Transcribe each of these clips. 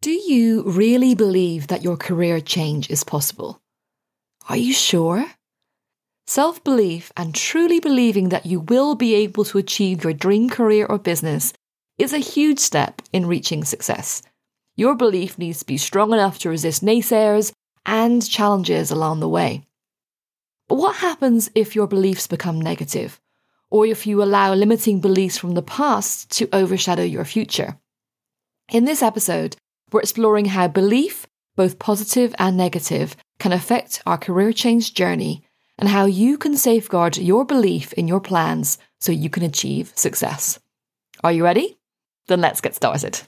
Do you really believe that your career change is possible? Are you sure? Self belief and truly believing that you will be able to achieve your dream career or business is a huge step in reaching success. Your belief needs to be strong enough to resist naysayers and challenges along the way. But what happens if your beliefs become negative, or if you allow limiting beliefs from the past to overshadow your future? In this episode, we're exploring how belief, both positive and negative, can affect our career change journey and how you can safeguard your belief in your plans so you can achieve success. Are you ready? Then let's get started.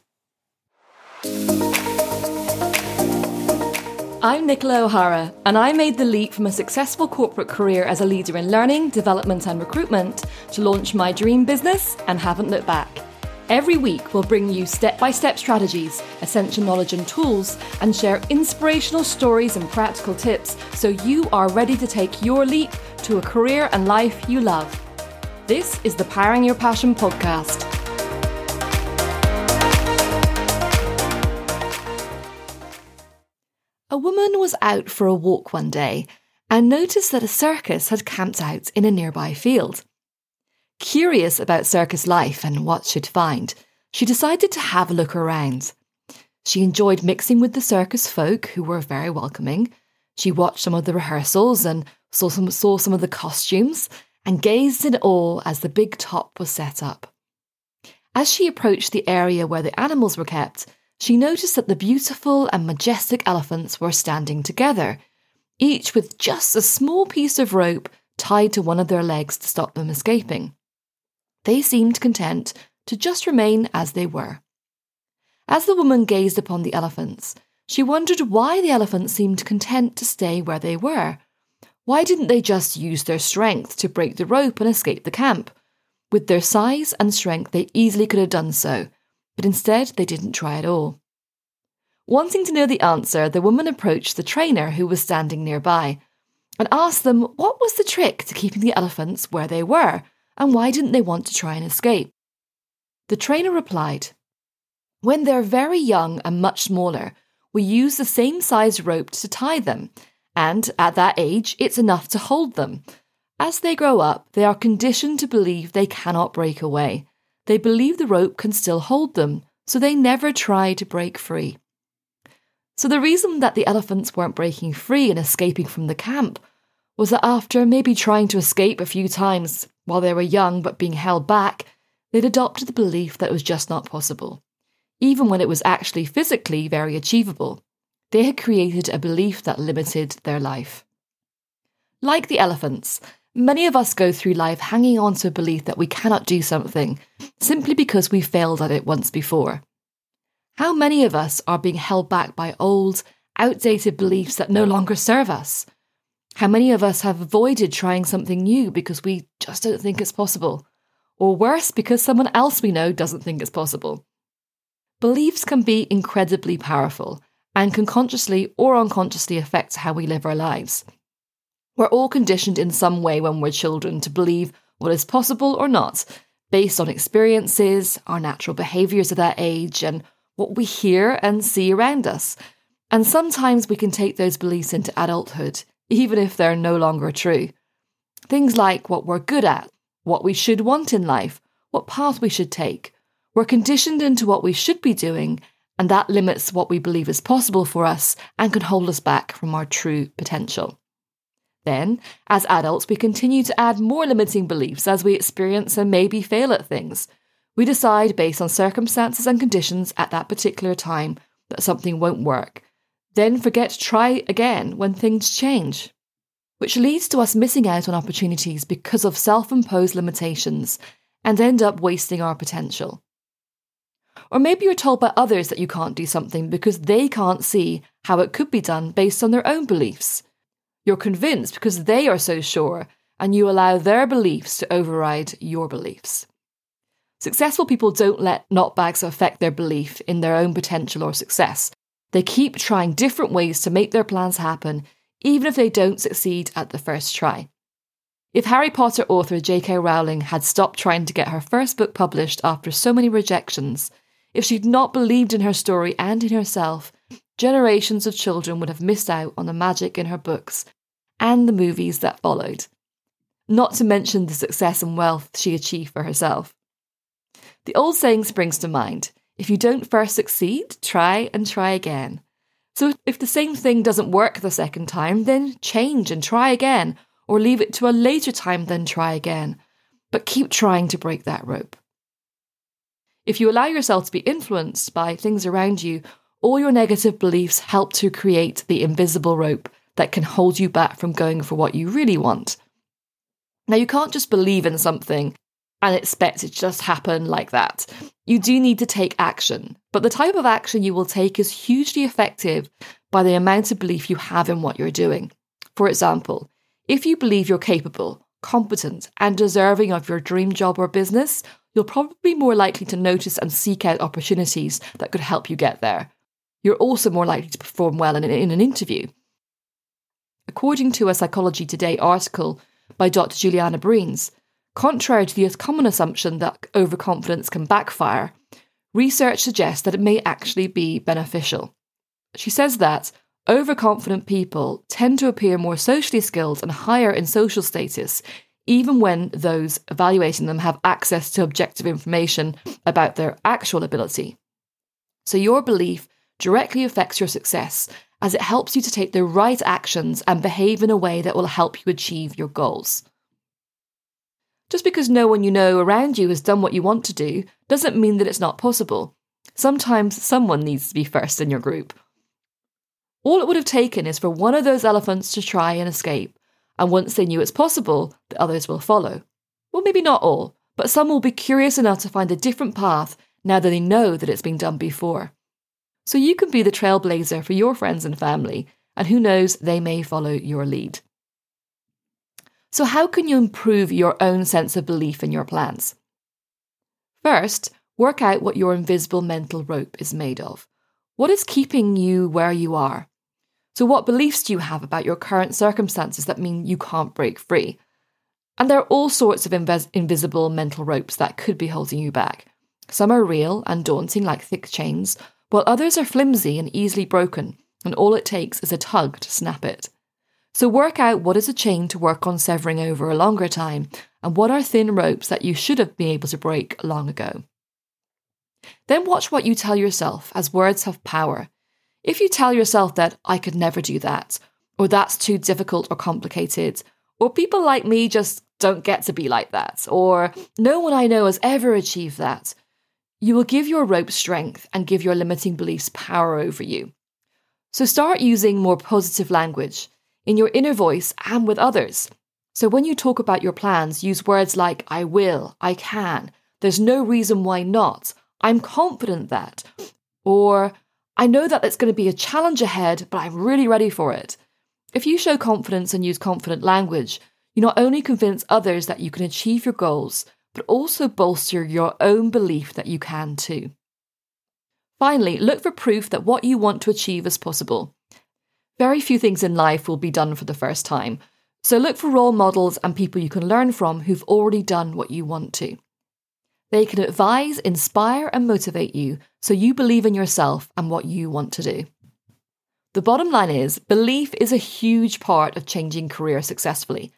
I'm Nicola O'Hara, and I made the leap from a successful corporate career as a leader in learning, development, and recruitment to launch my dream business and haven't looked back. Every week, we'll bring you step by step strategies, essential knowledge and tools, and share inspirational stories and practical tips so you are ready to take your leap to a career and life you love. This is the Powering Your Passion podcast. A woman was out for a walk one day and noticed that a circus had camped out in a nearby field. Curious about circus life and what she'd find, she decided to have a look around. She enjoyed mixing with the circus folk, who were very welcoming. She watched some of the rehearsals and saw some, saw some of the costumes and gazed in awe as the big top was set up. As she approached the area where the animals were kept, she noticed that the beautiful and majestic elephants were standing together, each with just a small piece of rope tied to one of their legs to stop them escaping they seemed content to just remain as they were. As the woman gazed upon the elephants, she wondered why the elephants seemed content to stay where they were. Why didn't they just use their strength to break the rope and escape the camp? With their size and strength, they easily could have done so, but instead they didn't try at all. Wanting to know the answer, the woman approached the trainer who was standing nearby and asked them what was the trick to keeping the elephants where they were and why didn't they want to try and escape? The trainer replied, When they're very young and much smaller, we use the same size rope to tie them, and at that age, it's enough to hold them. As they grow up, they are conditioned to believe they cannot break away. They believe the rope can still hold them, so they never try to break free. So, the reason that the elephants weren't breaking free and escaping from the camp was that after maybe trying to escape a few times, while they were young but being held back, they'd adopted the belief that it was just not possible. Even when it was actually physically very achievable, they had created a belief that limited their life. Like the elephants, many of us go through life hanging on to a belief that we cannot do something simply because we failed at it once before. How many of us are being held back by old, outdated beliefs that no longer serve us? How many of us have avoided trying something new because we just don't think it's possible? Or worse, because someone else we know doesn't think it's possible? Beliefs can be incredibly powerful and can consciously or unconsciously affect how we live our lives. We're all conditioned in some way when we're children to believe what is possible or not, based on experiences, our natural behaviours at that age, and what we hear and see around us. And sometimes we can take those beliefs into adulthood even if they're no longer true. Things like what we're good at, what we should want in life, what path we should take. We're conditioned into what we should be doing, and that limits what we believe is possible for us and can hold us back from our true potential. Then, as adults, we continue to add more limiting beliefs as we experience and maybe fail at things. We decide based on circumstances and conditions at that particular time that something won't work, then forget to try again when things change, which leads to us missing out on opportunities because of self imposed limitations and end up wasting our potential. Or maybe you're told by others that you can't do something because they can't see how it could be done based on their own beliefs. You're convinced because they are so sure, and you allow their beliefs to override your beliefs. Successful people don't let knockbacks affect their belief in their own potential or success, they keep trying different ways to make their plans happen, even if they don't succeed at the first try. If Harry Potter author J.K. Rowling had stopped trying to get her first book published after so many rejections, If she'd not believed in her story and in herself, generations of children would have missed out on the magic in her books and the movies that followed. Not to mention the success and wealth she achieved for herself. The old saying springs to mind if you don't first succeed, try and try again. So if the same thing doesn't work the second time, then change and try again, or leave it to a later time, then try again. But keep trying to break that rope. If you allow yourself to be influenced by things around you, all your negative beliefs help to create the invisible rope that can hold you back from going for what you really want. Now, you can't just believe in something and expect it to just happen like that. You do need to take action, but the type of action you will take is hugely effective by the amount of belief you have in what you're doing. For example, if you believe you're capable, competent, and deserving of your dream job or business, you'll probably be more likely to notice and seek out opportunities that could help you get there. You're also more likely to perform well in, in an interview. According to a Psychology Today article by Dr. Juliana Breines, contrary to the common assumption that overconfidence can backfire, research suggests that it may actually be beneficial. She says that overconfident people tend to appear more socially skilled and higher in social status even when those evaluating them have access to objective information about their actual ability. So, your belief directly affects your success as it helps you to take the right actions and behave in a way that will help you achieve your goals. Just because no one you know around you has done what you want to do doesn't mean that it's not possible. Sometimes someone needs to be first in your group. All it would have taken is for one of those elephants to try and escape, and once they knew it's possible, the others will follow. Well, maybe not all, but some will be curious enough to find a different path now that they know that it's been done before. So you can be the trailblazer for your friends and family, and who knows, they may follow your lead. So, how can you improve your own sense of belief in your plans? First, work out what your invisible mental rope is made of. What is keeping you where you are? So, what beliefs do you have about your current circumstances that mean you can't break free? And there are all sorts of invis- invisible mental ropes that could be holding you back. Some are real and daunting, like thick chains, while others are flimsy and easily broken, and all it takes is a tug to snap it. So, work out what is a chain to work on severing over a longer time, and what are thin ropes that you should have been able to break long ago. Then watch what you tell yourself, as words have power. If you tell yourself that I could never do that, or that's too difficult or complicated, or people like me just don't get to be like that, or no one I know has ever achieved that, you will give your rope strength and give your limiting beliefs power over you. So start using more positive language in your inner voice and with others. So when you talk about your plans, use words like I will, I can, there's no reason why not, I'm confident that, or I know that it's going to be a challenge ahead, but I'm really ready for it. If you show confidence and use confident language, you not only convince others that you can achieve your goals, but also bolster your own belief that you can too. Finally, look for proof that what you want to achieve is possible. Very few things in life will be done for the first time, so look for role models and people you can learn from who've already done what you want to. They can advise, inspire, and motivate you so you believe in yourself and what you want to do. The bottom line is belief is a huge part of changing career successfully.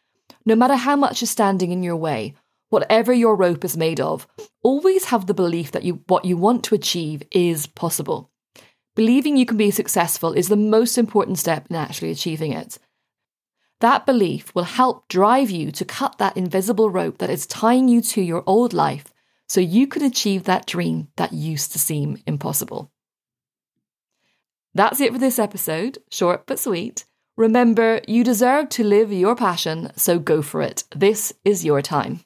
No matter how much is standing in your way, whatever your rope is made of, always have the belief that you, what you want to achieve is possible. Believing you can be successful is the most important step in actually achieving it. That belief will help drive you to cut that invisible rope that is tying you to your old life so you can achieve that dream that used to seem impossible. That's it for this episode, short but sweet. Remember, you deserve to live your passion, so go for it. This is your time.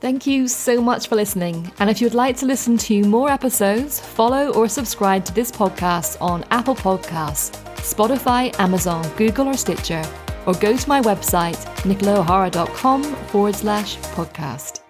Thank you so much for listening. And if you'd like to listen to more episodes, follow or subscribe to this podcast on Apple Podcasts, Spotify, Amazon, Google, or Stitcher, or go to my website, nicolaohara.com forward slash podcast.